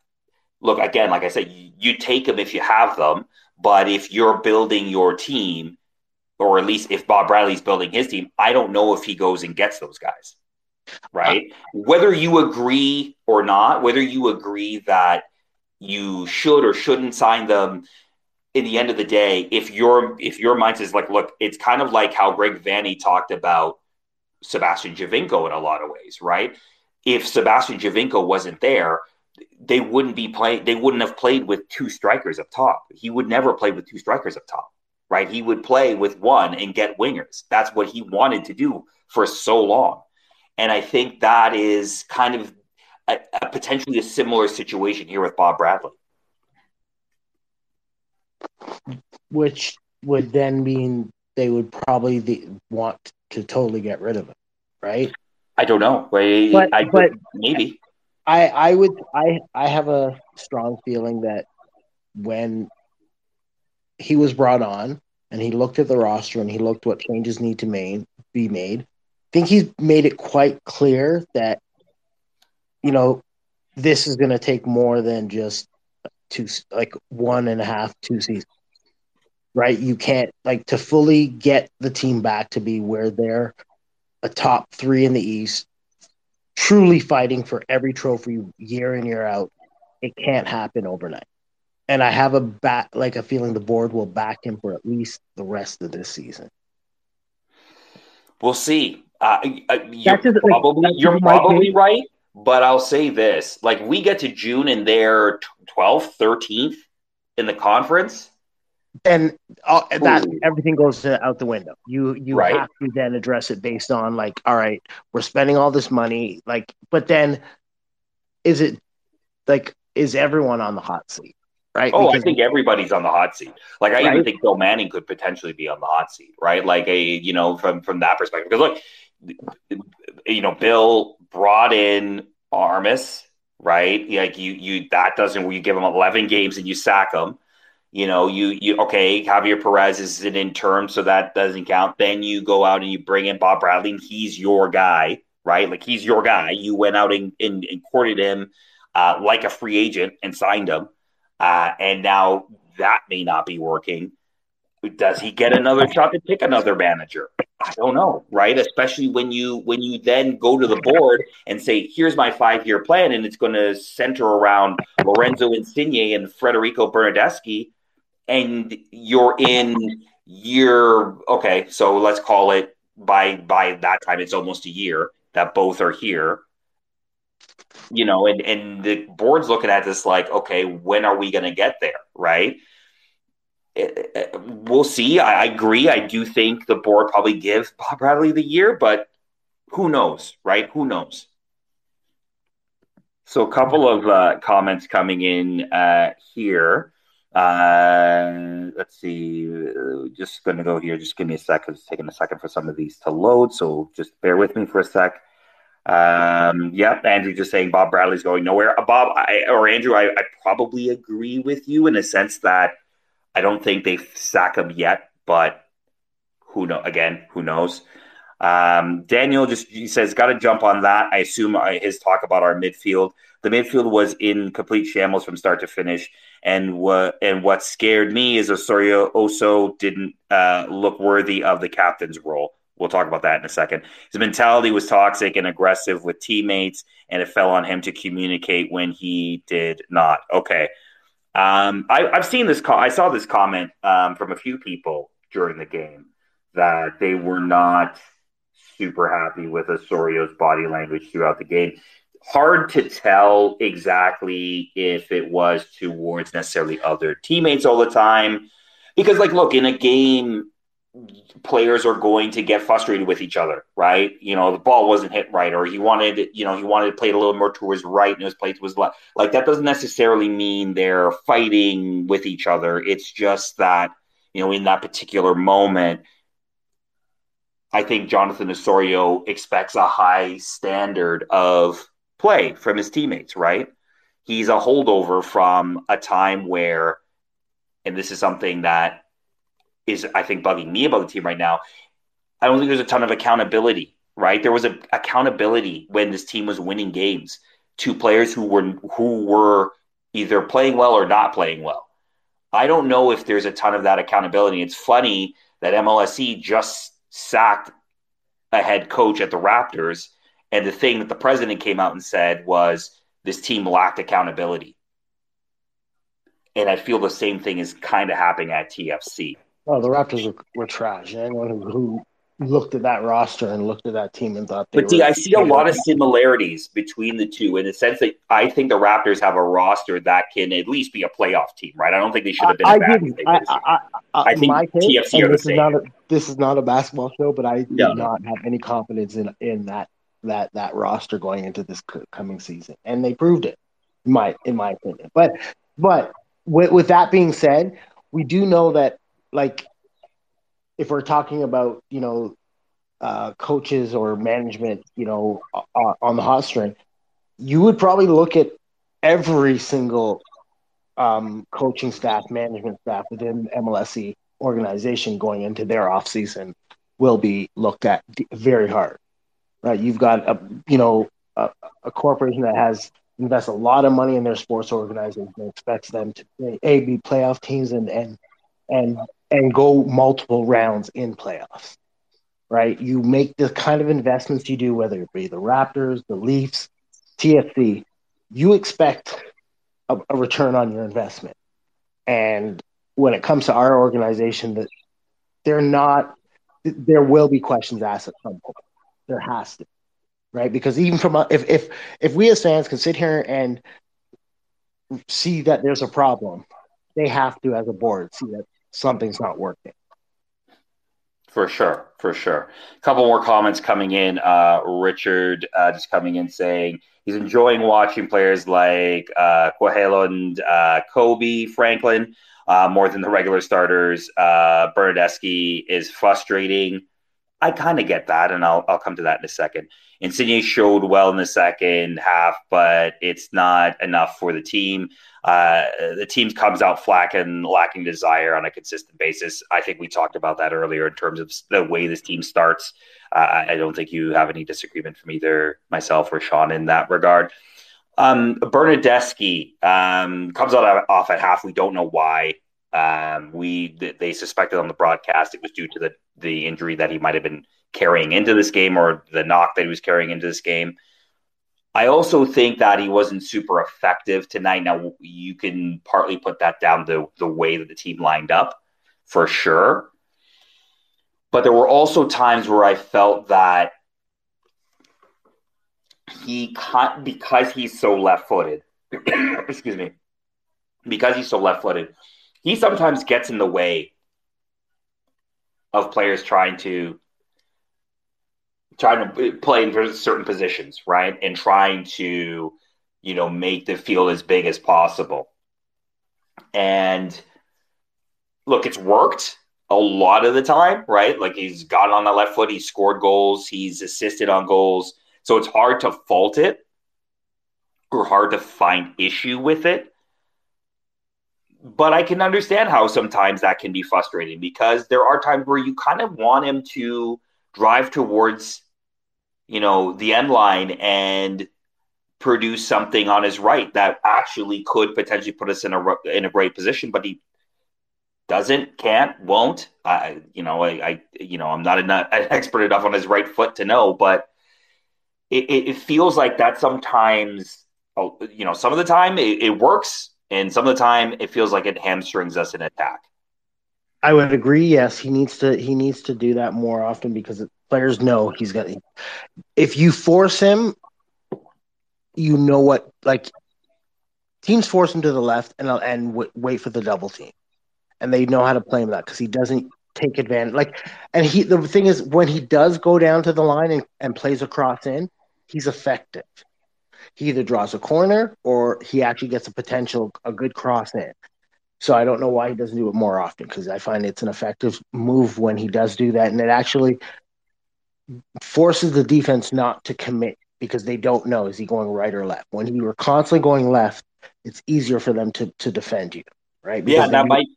[SPEAKER 1] look again. Like I said, you, you take them if you have them, but if you're building your team, or at least if Bob Bradley's building his team, I don't know if he goes and gets those guys. Right? Uh, whether you agree or not, whether you agree that you should or shouldn't sign them in the end of the day, if your if your mindset is like, look, it's kind of like how Greg Vanney talked about Sebastian Giovinco in a lot of ways, right? If Sebastian Giovinco wasn't there, they wouldn't be playing. They wouldn't have played with two strikers up top. He would never play with two strikers up top, right? He would play with one and get wingers. That's what he wanted to do for so long, and I think that is kind of a, a potentially a similar situation here with Bob Bradley
[SPEAKER 2] which would then mean they would probably the, want to totally get rid of him, right?
[SPEAKER 1] I don't know. Wait, but, I, but maybe.
[SPEAKER 2] I I would I I have a strong feeling that when he was brought on and he looked at the roster and he looked what changes need to made, be made, I think he's made it quite clear that you know this is going to take more than just two like one and a half two seasons right? You can't like to fully get the team back to be where they're a top three in the east truly fighting for every trophy year in year out it can't happen overnight. And i have a back like a feeling the board will back him for at least the rest of this season.
[SPEAKER 1] We'll see. Uh, you're just, probably, like, you're probably right but I'll say this: like we get to June and they're twelfth, thirteenth in the conference,
[SPEAKER 2] and uh, that everything goes out the window. You you right. have to then address it based on like, all right, we're spending all this money, like, but then is it like is everyone on the hot seat? Right.
[SPEAKER 1] Oh, because, I think everybody's on the hot seat. Like, I right? even think Bill Manning could potentially be on the hot seat, right? Like, a you know, from from that perspective, because look, you know, Bill brought in Armas, right? Like you, you that doesn't you give him eleven games and you sack him. You know, you you okay. Javier Perez is an intern, so that doesn't count. Then you go out and you bring in Bob Bradley, and he's your guy, right? Like he's your guy. You went out and, and, and courted him uh, like a free agent and signed him, uh, and now that may not be working. Does he get another shot to pick another manager? I don't know, right? Especially when you when you then go to the board and say, "Here's my five year plan," and it's going to center around Lorenzo Insigne and Federico Bernardeschi, and you're in year. Okay, so let's call it by by that time it's almost a year that both are here. You know, and and the board's looking at this like, okay, when are we going to get there, right? It, it, we'll see. I, I agree. I do think the board probably gives Bob Bradley the year, but who knows, right? Who knows? So, a couple of uh, comments coming in uh, here. Uh, let's see. Just going to go here. Just give me a second. It's taking a second for some of these to load. So, just bear with me for a sec. Um, yep, Andrew just saying Bob Bradley's going nowhere. Uh, Bob I, or Andrew, I, I probably agree with you in a sense that I don't think they sack him yet, but who know? Again, who knows? Um, Daniel just he says, got to jump on that. I assume uh, his talk about our midfield. The midfield was in complete shambles from start to finish, and what and what scared me is Osorio Oso didn't uh, look worthy of the captain's role. We'll talk about that in a second. His mentality was toxic and aggressive with teammates, and it fell on him to communicate when he did not. Okay, um, I, have seen this. Co- I saw this comment um, from a few people during the game that they were not super happy with Osorio's body language throughout the game. Hard to tell exactly if it was towards necessarily other teammates all the time. Because, like, look, in a game, players are going to get frustrated with each other, right? You know, the ball wasn't hit right, or he wanted, you know, he wanted to play it a little more towards right, and his play was left. Like that doesn't necessarily mean they're fighting with each other. It's just that, you know, in that particular moment, I think Jonathan Osorio expects a high standard of play from his teammates, right? He's a holdover from a time where, and this is something that is, I think, bugging me about the team right now. I don't think there's a ton of accountability, right? There was a accountability when this team was winning games to players who were who were either playing well or not playing well. I don't know if there's a ton of that accountability. It's funny that MLSE just sacked a head coach at the Raptors. And the thing that the president came out and said was this team lacked accountability. And I feel the same thing is kind of happening at TFC.
[SPEAKER 2] Oh, the Raptors were, were trash. Anyone who, who looked at that roster and looked at that team and thought.
[SPEAKER 1] but see, I see a lot of similarities between the two in the sense that I think the Raptors have a roster that can at least be a playoff team, right? I don't think they should have been. I, didn't. I, I, I,
[SPEAKER 2] I, think TFC are the same. Is not a, this is not a basketball show, but I do not have any confidence in in that that that roster going into this coming season, and they proved it. In my in my opinion, but but with, with that being said, we do know that like if we're talking about you know uh, coaches or management, you know, uh, on the hot string, you would probably look at every single um, coaching staff, management staff within MLSE organization going into their off season will be looked at very hard. Right? You've got a you know a, a corporation that has invest a lot of money in their sports organization and expects them to a be playoff teams and and and and go multiple rounds in playoffs. Right? You make the kind of investments you do, whether it be the Raptors, the Leafs, TFC, you expect a, a return on your investment. And when it comes to our organization, that they're not there will be questions asked at some point. There has to, right? Because even from a, if if if we as fans can sit here and see that there's a problem, they have to, as a board, see that something's not working.
[SPEAKER 1] For sure, for sure. A couple more comments coming in. Uh, Richard uh, just coming in saying he's enjoying watching players like uh, and uh, Kobe Franklin uh, more than the regular starters. Uh, Bernardeschi is frustrating. I kind of get that, and I'll, I'll come to that in a second. Insigne showed well in the second half, but it's not enough for the team uh, the team comes out flat and lacking desire on a consistent basis. I think we talked about that earlier in terms of the way this team starts. Uh, I don't think you have any disagreement from either myself or Sean in that regard. Um, Bernardeschi um, comes out off at half. We don't know why. Um, we they suspected on the broadcast it was due to the the injury that he might have been carrying into this game or the knock that he was carrying into this game. I also think that he wasn't super effective tonight. Now you can partly put that down to the way that the team lined up, for sure. But there were also times where I felt that he because he's so left-footed. excuse me. Because he's so left-footed, he sometimes gets in the way of players trying to trying to play in certain positions, right? And trying to, you know, make the field as big as possible. And look, it's worked a lot of the time, right? Like he's gotten on the left foot, he's scored goals, he's assisted on goals. So it's hard to fault it or hard to find issue with it. But I can understand how sometimes that can be frustrating because there are times where you kind of want him to drive towards, you know, the end line and produce something on his right that actually could potentially put us in a in a great position, but he doesn't, can't, won't. I, you know, I, I you know, I'm not an, uh, an expert enough on his right foot to know, but it, it feels like that sometimes, oh, you know, some of the time it, it works, and some of the time it feels like it hamstrings us in attack.
[SPEAKER 2] I would agree. Yes, he needs to. He needs to do that more often because players know he's gonna. If you force him, you know what. Like teams force him to the left and and w- wait for the double team and they know how to play him that because he doesn't take advantage. Like, and he the thing is when he does go down to the line and, and plays a cross in, he's effective. He either draws a corner or he actually gets a potential a good cross in. So I don't know why he doesn't do it more often because I find it's an effective move when he does do that, and it actually forces the defense not to commit because they don't know is he going right or left. When you are constantly going left, it's easier for them to to defend you, right?
[SPEAKER 1] Because yeah, that might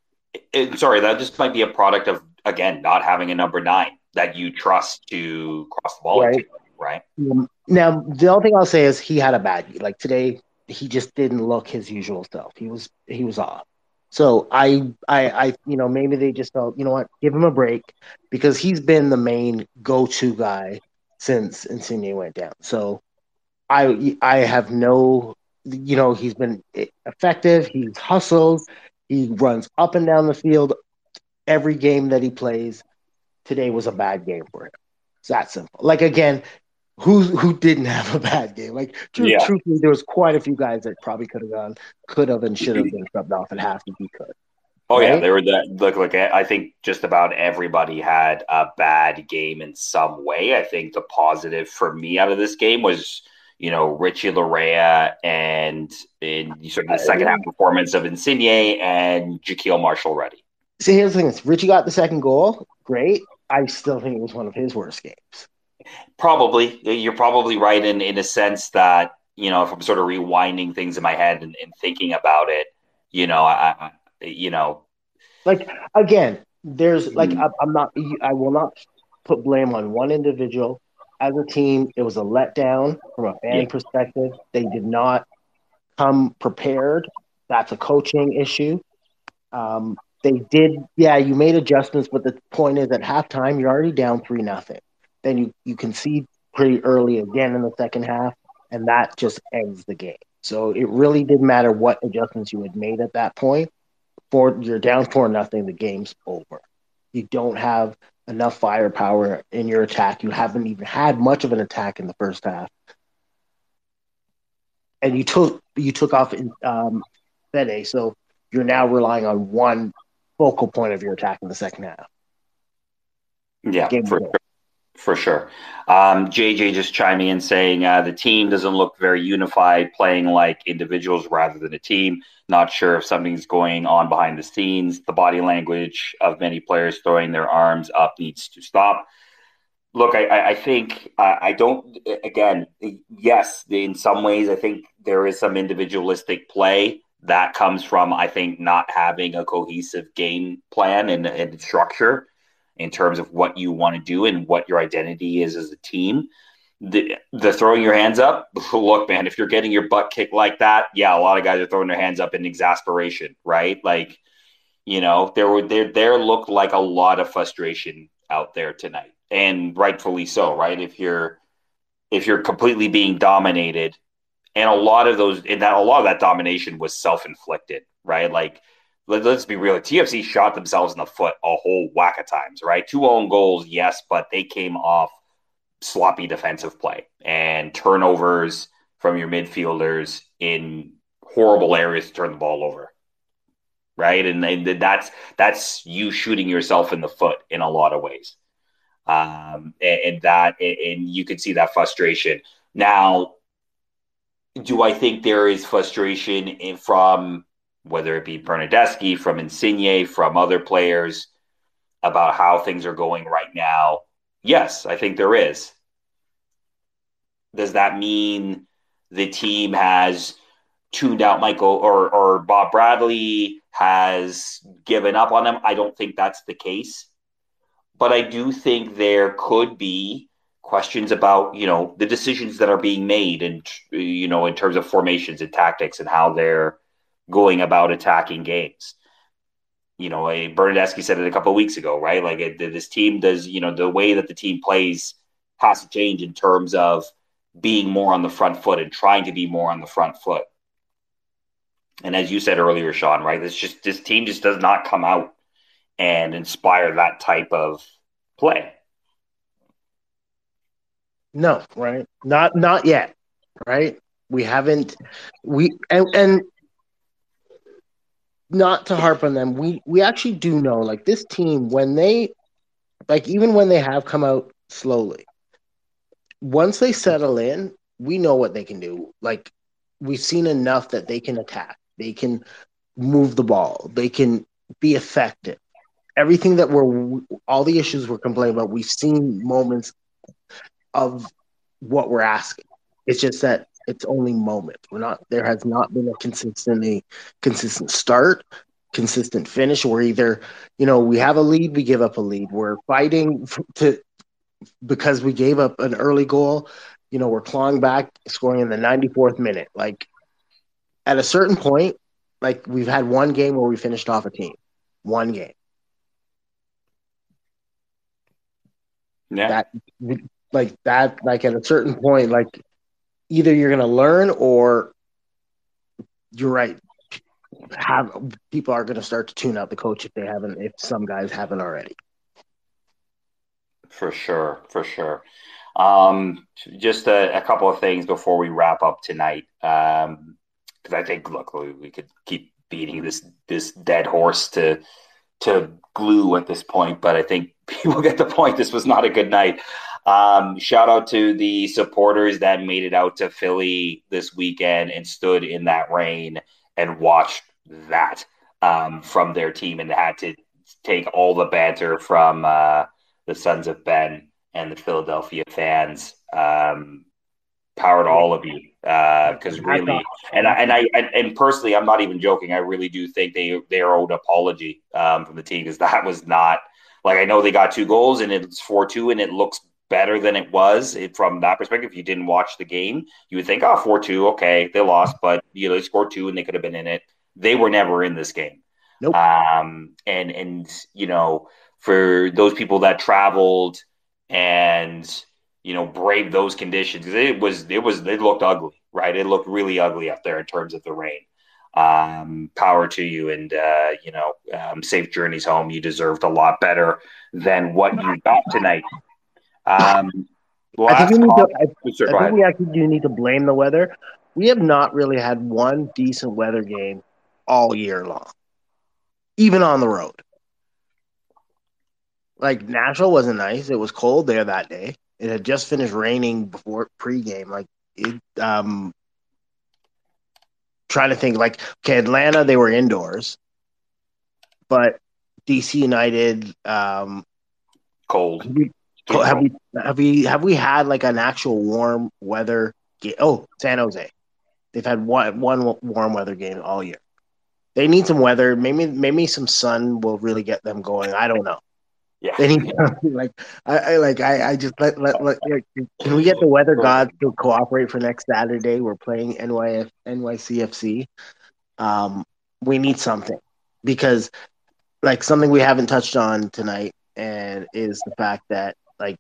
[SPEAKER 1] it, sorry, that just might be a product of again not having a number nine that you trust to cross the ball, right? Into, right?
[SPEAKER 2] Um, Now, the only thing I'll say is he had a bad like today. He just didn't look his usual self. He was he was off. So I I I you know maybe they just felt you know what give him a break because he's been the main go to guy since Insigne went down. So I I have no you know he's been effective. He's hustled. He runs up and down the field every game that he plays. Today was a bad game for him. It's that simple. Like again, who who didn't have a bad game? Like yeah. truthfully, there was quite a few guys that probably could have gone, could have, and should have been subbed off at half if he could.
[SPEAKER 1] Oh right? yeah, there were that. Look, look. I think just about everybody had a bad game in some way. I think the positive for me out of this game was you know, Richie Laryea and in sort of the second half performance of Insigne and Jahkeele Marshall-Rutty.
[SPEAKER 2] See, here's the thing: is Richie got the second goal, great. I still think it was one of his worst games.
[SPEAKER 1] Probably, you're probably right in in a sense that you know, if I'm sort of rewinding things in my head and, and thinking about it, you know, I, I, you know,
[SPEAKER 2] like again, there's like mm-hmm. I, I'm not, I will not put blame on one individual as a team, it was a letdown from a fan yeah. perspective. They did not come prepared. That's a coaching issue. Um, they did, yeah, you made adjustments, but the point is at halftime, you're already down 3 nothing. Then you, you concede pretty early again in the second half, and that just ends the game. So it really didn't matter what adjustments you had made at that point. For you're down four nothing, the game's over. You don't have enough firepower in your attack. You haven't even had much of an attack in the first half, and you took you took off in um, Fede, so you're now relying on one focal point of your attack in the second half.
[SPEAKER 1] Yeah, for sure. For sure. Um, JJ just chiming in saying uh, the team doesn't look very unified, playing like individuals rather than a team. Not sure if something's going on behind the scenes. The body language of many players throwing their arms up needs to stop. Look, I, I think uh, I don't. Again, yes, in some ways, I think there is some individualistic play that comes from I think not having a cohesive game plan and, and structure in terms of what you want to do and what your identity is as a team. The, the throwing your hands up, look, man, if you're getting your butt kicked like that, yeah, a lot of guys are throwing their hands up in exasperation, right? Like, you know, there were there there looked like a lot of frustration out there tonight, and rightfully so, right? If you're if you're completely being dominated, and a lot of those, and that a lot of that domination was self inflicted, right? Like let, us be real. TFC shot themselves in the foot a whole whack of times, right? Two own goals, yes, but they came off sloppy defensive play and turnovers from your midfielders in horrible areas to turn the ball over. Right. And, and that's that's you shooting yourself in the foot in a lot of ways. Um, and, and that and you can see that frustration. Now, do I think there is frustration in, from whether it be Bernardeschi, from Insigne, from other players about how things are going right now? Yes, I think there is. Does that mean the team has tuned out Michael or, or Bob Bradley has given up on them? I don't think that's the case. But I do think there could be questions about, you know, the decisions that are being made and, you know, in terms of formations and tactics and how they're going about attacking games. You know, eh, a Bernardeschi said it a couple weeks ago, right? Like eh, it, this team does, you know, the way that the team plays has to change in terms of being more on the front foot and trying to be more on the front foot. And as you said earlier, Sean, right? This just this team just does not come out and inspire that type of play.
[SPEAKER 2] No, right? Not not yet, right? We haven't we and, and not to harp on them, we we actually do know like this team when they like even when they have come out slowly, once they settle in, we know what they can do. Like we've seen enough that they can attack, they can move the ball, they can be effective. Everything that we're all the issues we're complaining about, we've seen moments of what we're asking. It's just that it's only moment. We're not there has not been a consistently consistent start, consistent finish. We're either, you know, we have a lead, we give up a lead. We're fighting to because we gave up an early goal, you know, we're clawing back, scoring in the 94th minute. Like at a certain point, like we've had one game where we finished off a team, one game.
[SPEAKER 1] Yeah.
[SPEAKER 2] That like that, like at a certain point, like either you're gonna learn or you're right. Have people are gonna start to tune out the coach if they haven't, if some guys haven't already.
[SPEAKER 1] For sure, for sure. Um, just a, a, couple of things before we wrap up tonight, because um, I think look, we, we, could keep beating this this dead horse to to glue at this point, but I think people get the point. This was not a good night. Um, shout out to the supporters that made it out to Philly this weekend and stood in that rain and watched that um, from their team and had to take all the banter from. Uh, the Sons of Ben and the Philadelphia fans. Um, power to all of you because uh, really, and I, and I and personally, I'm not even joking. I really do think they they are owed apology um, from the team because that was not like I know they got two goals and it's four two and it looks better than it was it, from that perspective. If you didn't watch the game, you would think, oh, 4 2, okay, they lost, but you know, they scored two and they could have been in it. They were never in this game.
[SPEAKER 2] Nope.
[SPEAKER 1] Um, and and you know, for those people that traveled and you know braved those conditions. It was it was it looked ugly, right? It looked really ugly up there in terms of the rain. Um, power to you, and uh, you know, um, safe journeys home. You deserved a lot better than what you got tonight. Um,
[SPEAKER 2] I think, to, I, I think we actually do need to blame the weather. We have not really had one decent weather game all year long, even on the road like Nashville wasn't nice. It was cold there that day. It had just finished raining before pregame. Like it, um, trying to think like okay, Atlanta they were indoors, but DC United, um,
[SPEAKER 1] cold.
[SPEAKER 2] Have we, have we have we had like an actual warm weather game? Oh, San Jose, they've had one one warm weather game all year. They need some weather. Maybe maybe some sun will really get them going. I don't know.
[SPEAKER 1] Yeah.
[SPEAKER 2] They need like I, I, like I, I just let, let, let can we get the weather gods to cooperate for next Saturday? We're playing NYF NYCFC. Um, we need something because like something we haven't touched on tonight and is the fact that like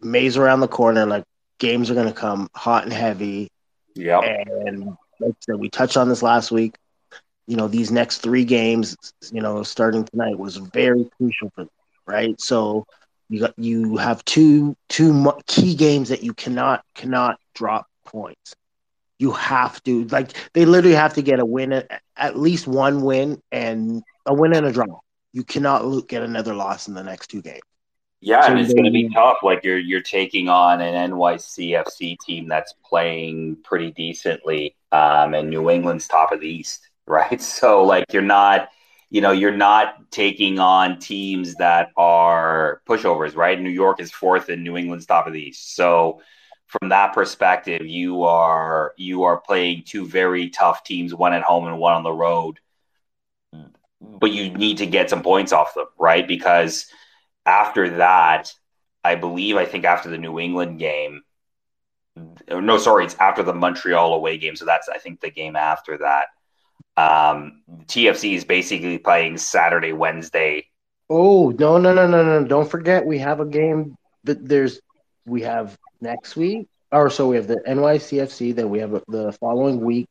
[SPEAKER 2] May's around the corner, like games are gonna come hot and heavy.
[SPEAKER 1] Yeah.
[SPEAKER 2] And like I said, we touched on this last week. you know these next three games, you know, starting tonight was very crucial for them, right? So you got you have two two key games that you cannot cannot drop points. You have to like they literally have to get a win at least one win and a win and a draw. You cannot get another loss in the next two games.
[SPEAKER 1] Yeah, so and it's going to be tough. Like you're you're taking on an NYCFC team that's playing pretty decently, um, and New England's top of the East, right? So like you're not, you know, you're not taking on teams that are pushovers, right? New York is fourth, and New England's top of the East. So from that perspective, you are you are playing two very tough teams, one at home and one on the road. But you need to get some points off them, right? Because after that, I believe, I think after the New England game, no, sorry, it's after the Montreal away game. So that's, I think, the game after that. Um, TFC is basically playing Saturday, Wednesday.
[SPEAKER 2] Oh, no, no, no, no, no. Don't forget, we have a game that there's, we have next week, or so we have the NYCFC, then we have the following week,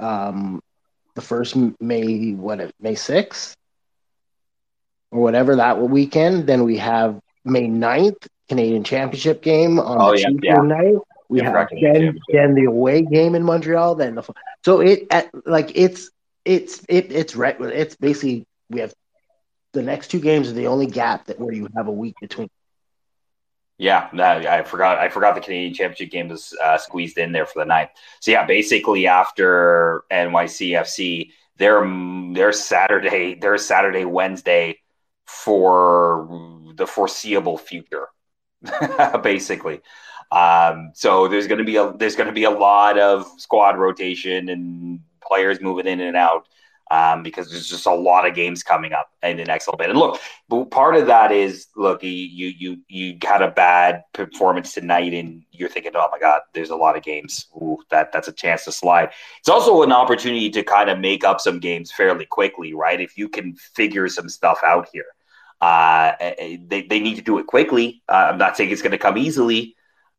[SPEAKER 2] um, the first May, what, May 6th? Or whatever that weekend. Then we have May 9th, Canadian Championship game on oh, the yeah, yeah. night. We yeah, have then, then the away game in Montreal. Then the so it at, like it's it's it it's right. it's basically we have the next two games are the only gap that where you have a week between.
[SPEAKER 1] Yeah, I forgot. I forgot the Canadian Championship game was uh, squeezed in there for the night. So yeah, basically after NYCFC, they're they're Saturday, they're Saturday, Wednesday, for the foreseeable future, basically. Um, so there's going to be a there's going to be a lot of squad rotation and players moving in and out um, because there's just a lot of games coming up in the next little bit. And look, part of that is look, you you you had a bad performance tonight, and you're thinking, oh my god, there's a lot of games. Ooh, that that's a chance to slide. It's also an opportunity to kind of make up some games fairly quickly, right? If you can figure some stuff out here. Uh, eh, eh, they, they need to do it quickly. Uh, I'm not saying it's going to come easily,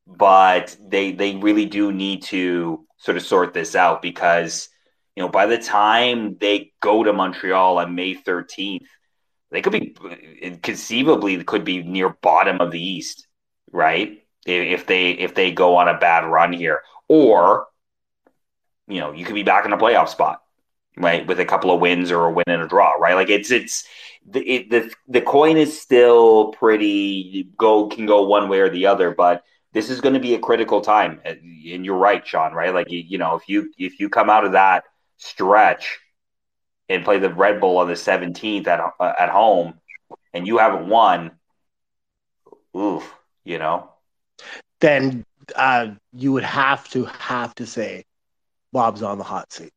[SPEAKER 1] but they they really do need to sort of sort this out because you know by the time they go to Montreal on May 13th, they could be conceivably could be near bottom of the East, right? If they if they go on a bad run here, or you know you could be back in a playoff spot, right, with a couple of wins or a win and a draw, right? Like it's it's the, it, the the coin is still pretty go can go one way or the other, but this is going to be a critical time. And you're right, Sean. Right, like you, you know, if you if you come out of that stretch and play the Red Bull on the 17th at uh, at home, and you haven't won, oof, you know,
[SPEAKER 2] then uh, you would have to have to say Bob's on the hot seat.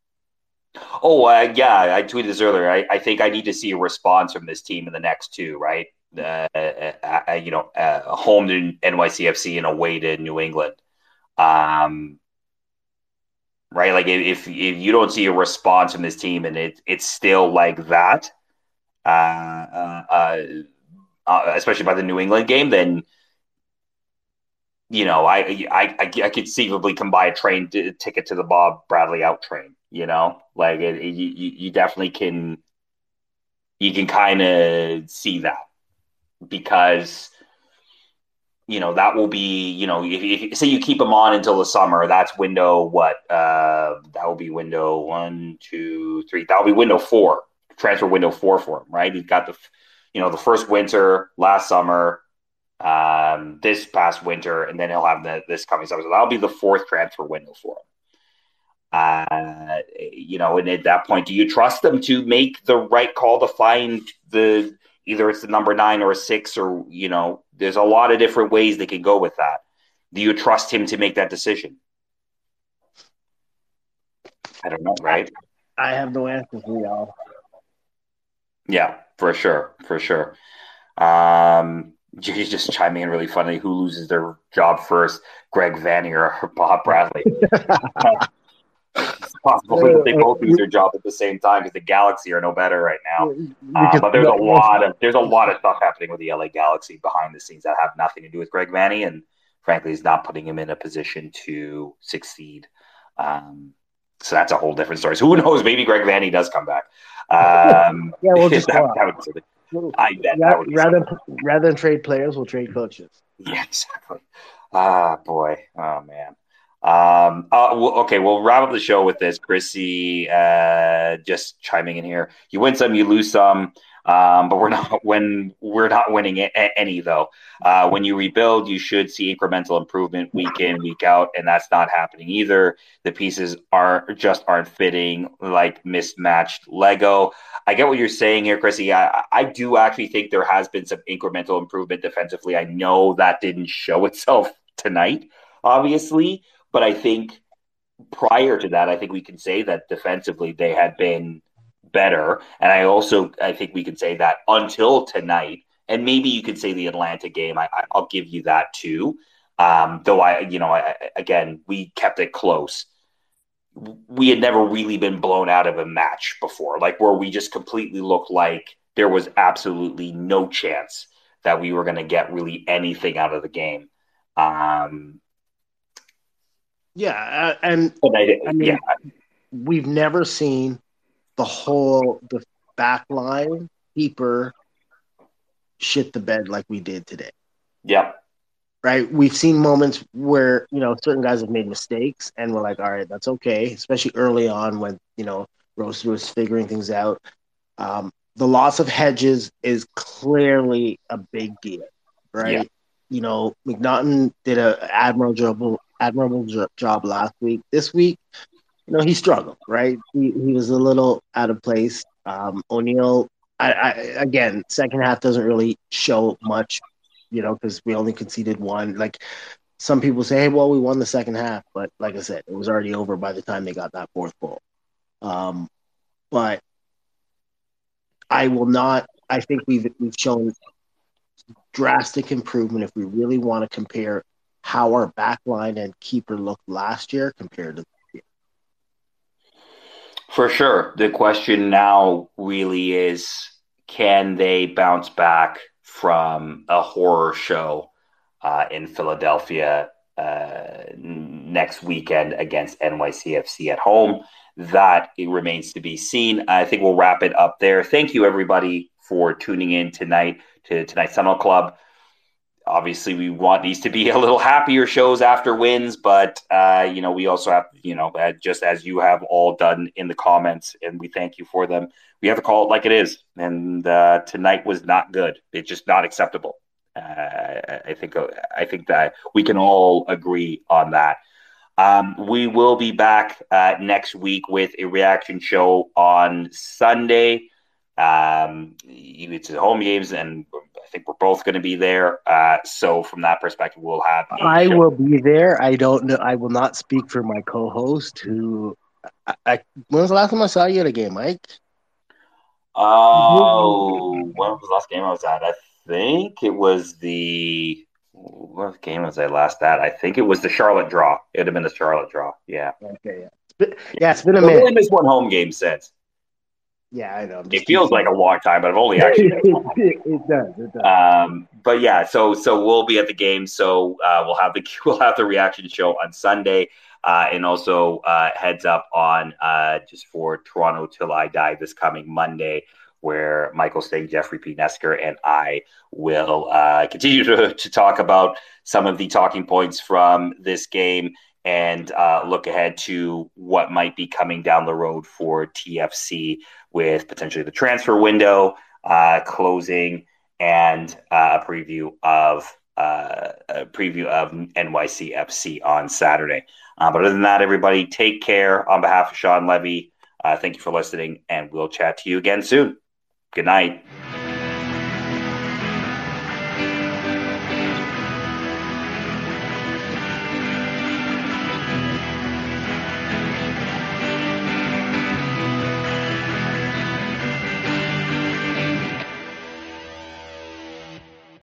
[SPEAKER 1] Oh, uh, yeah, I tweeted this earlier. I, I think I need to see a response from this team in the next two, right? Uh, uh, uh you know, uh, home to NYCFC and away to New England. Um, right? Like if if you don't see a response from this team and it it's still like that, uh, especially by the New England game, then you know I I I, could conceivably come buy a train t- ticket to the Bob Bradley out train. You know, like it, it, you you definitely can you can kind of see that. Because you know that will be you know if, if say you keep them on until the summer that's window what uh that will be window one two three that'll be window four. Transfer window four for him right? He's got the you know the first winter last summer um this past winter and then he'll have the, this coming summer. So that'll be the fourth transfer window for him uh, you know, and at that point, do you trust them to make the right call to find the either it's the number nine or a six, or you know, there's a lot of different ways they can go with that. Do you trust him to make that decision? I don't know, right?
[SPEAKER 2] I have no answer for y'all.
[SPEAKER 1] Yeah, for sure, for sure. Um, you just chiming in really funny. Who loses their job first, Greg Vanney or Bob Bradley? it's possible that they both lose their job at the same time because the Galaxy are no better right now. Uh, but there's a lot of there's a lot of stuff happening with the LA Galaxy behind the scenes that have nothing to do with Greg Vanney, and frankly, is not putting him in a position to succeed. Um, so that's a whole different story. So who knows? Maybe Greg Vanney does come back. Um,
[SPEAKER 2] yeah, we'll just that, that
[SPEAKER 1] would, I bet
[SPEAKER 2] rather, rather, than, rather than trade players, we'll trade coaches.
[SPEAKER 1] Yeah, exactly. Ah, boy. Oh man. Um, uh, well, okay, we'll wrap up the show with this. Chrissy, uh, just chiming in here. You win some, you lose some. Um, but we're not when we're not winning any though. Uh, when you rebuild, you should see incremental improvement week in, week out, and that's not happening either. The pieces are just aren't fitting like mismatched Lego. I get what you're saying here, Chrissy. I, I do actually think there has been some incremental improvement defensively. I know that didn't show itself tonight, obviously, but I think prior to that, I think we can say that defensively they had been better. And I also I think we can say that until tonight, and maybe you could say the Atlanta game. I, will give you that too. Um, though I, you know, I, again, we kept it close. We had never really been blown out of a match before, like where we just completely looked like there was absolutely no chance that we were going to get really anything out of the game. Um,
[SPEAKER 2] yeah, uh, and I, I mean, yeah. we've never seen the whole the back line keeper shit the bed like we did today.
[SPEAKER 1] Yeah.
[SPEAKER 2] Right. We've seen moments where, you know, certain guys have made mistakes and we're like, all right, that's okay. Especially early on when, you know, Rose was figuring things out. Um, the loss of Hedges is clearly a big deal, right? Yeah. You know, MacNaughton did an admirable admirable job last week. This week, you know, he struggled, right? He, he was a little out of place. Um, O'Neill, I, I, again, second half doesn't really show much, you know, because we only conceded one. Like some people say, hey, well, we won the second half, but like I said, it was already over by the time they got that fourth goal. Um, but I will not. I think we've we've shown drastic improvement if we really want to compare how our back line and keeper looked last year compared to this year.
[SPEAKER 1] for sure. The question now really is can they bounce back from a horror show uh, in Philadelphia uh, next weekend against NYCFC at home? That it remains to be seen. I think we'll wrap it up there. Thank you, everybody, for tuning in tonight to tonight's Tunnel Club obviously we want these to be a little happier shows after wins but uh, you know we also have you know just as you have all done in the comments and we thank you for them. We have to call it like it is and uh, tonight was not good. It's just not acceptable. Uh, i think uh, i think that we can all agree on that. Um, we will be back uh, next week with a reaction show on sunday. Um, it's home games and think we're both going to be there. Uh, so from that perspective, we'll have.
[SPEAKER 2] I show. will be there. I don't know. I will not speak for my co-host. Who? I, I, when was the last time I saw you at a game, Mike?
[SPEAKER 1] Oh, when was the last game I was at? I think it was the. What game was I last at? I think it was the Charlotte draw. It would have been the Charlotte draw. Yeah.
[SPEAKER 2] Okay. Yeah. It's been, yeah, it's been a minute.
[SPEAKER 1] Only missed one home game since.
[SPEAKER 2] Yeah, I know.
[SPEAKER 1] It feels like a long time, but I've only actually.
[SPEAKER 2] it, it, does. It does.
[SPEAKER 1] Um, but yeah, so so we'll be at the game. So uh, we'll have the we'll have the reaction show on Sunday, uh, and also uh, heads up on uh, just for Toronto till I die this coming Monday, where Michael Sting, Jeffrey P. Nesker, and I will uh, continue to, to talk about some of the talking points from this game and uh, look ahead to what might be coming down the road for TFC with potentially the transfer window uh, closing and uh, a preview of uh, a preview of NYCFC on Saturday. Uh, but other than that, everybody take care. On behalf of Sean Levy, uh, thank you for listening, and we'll chat to you again soon. Good night.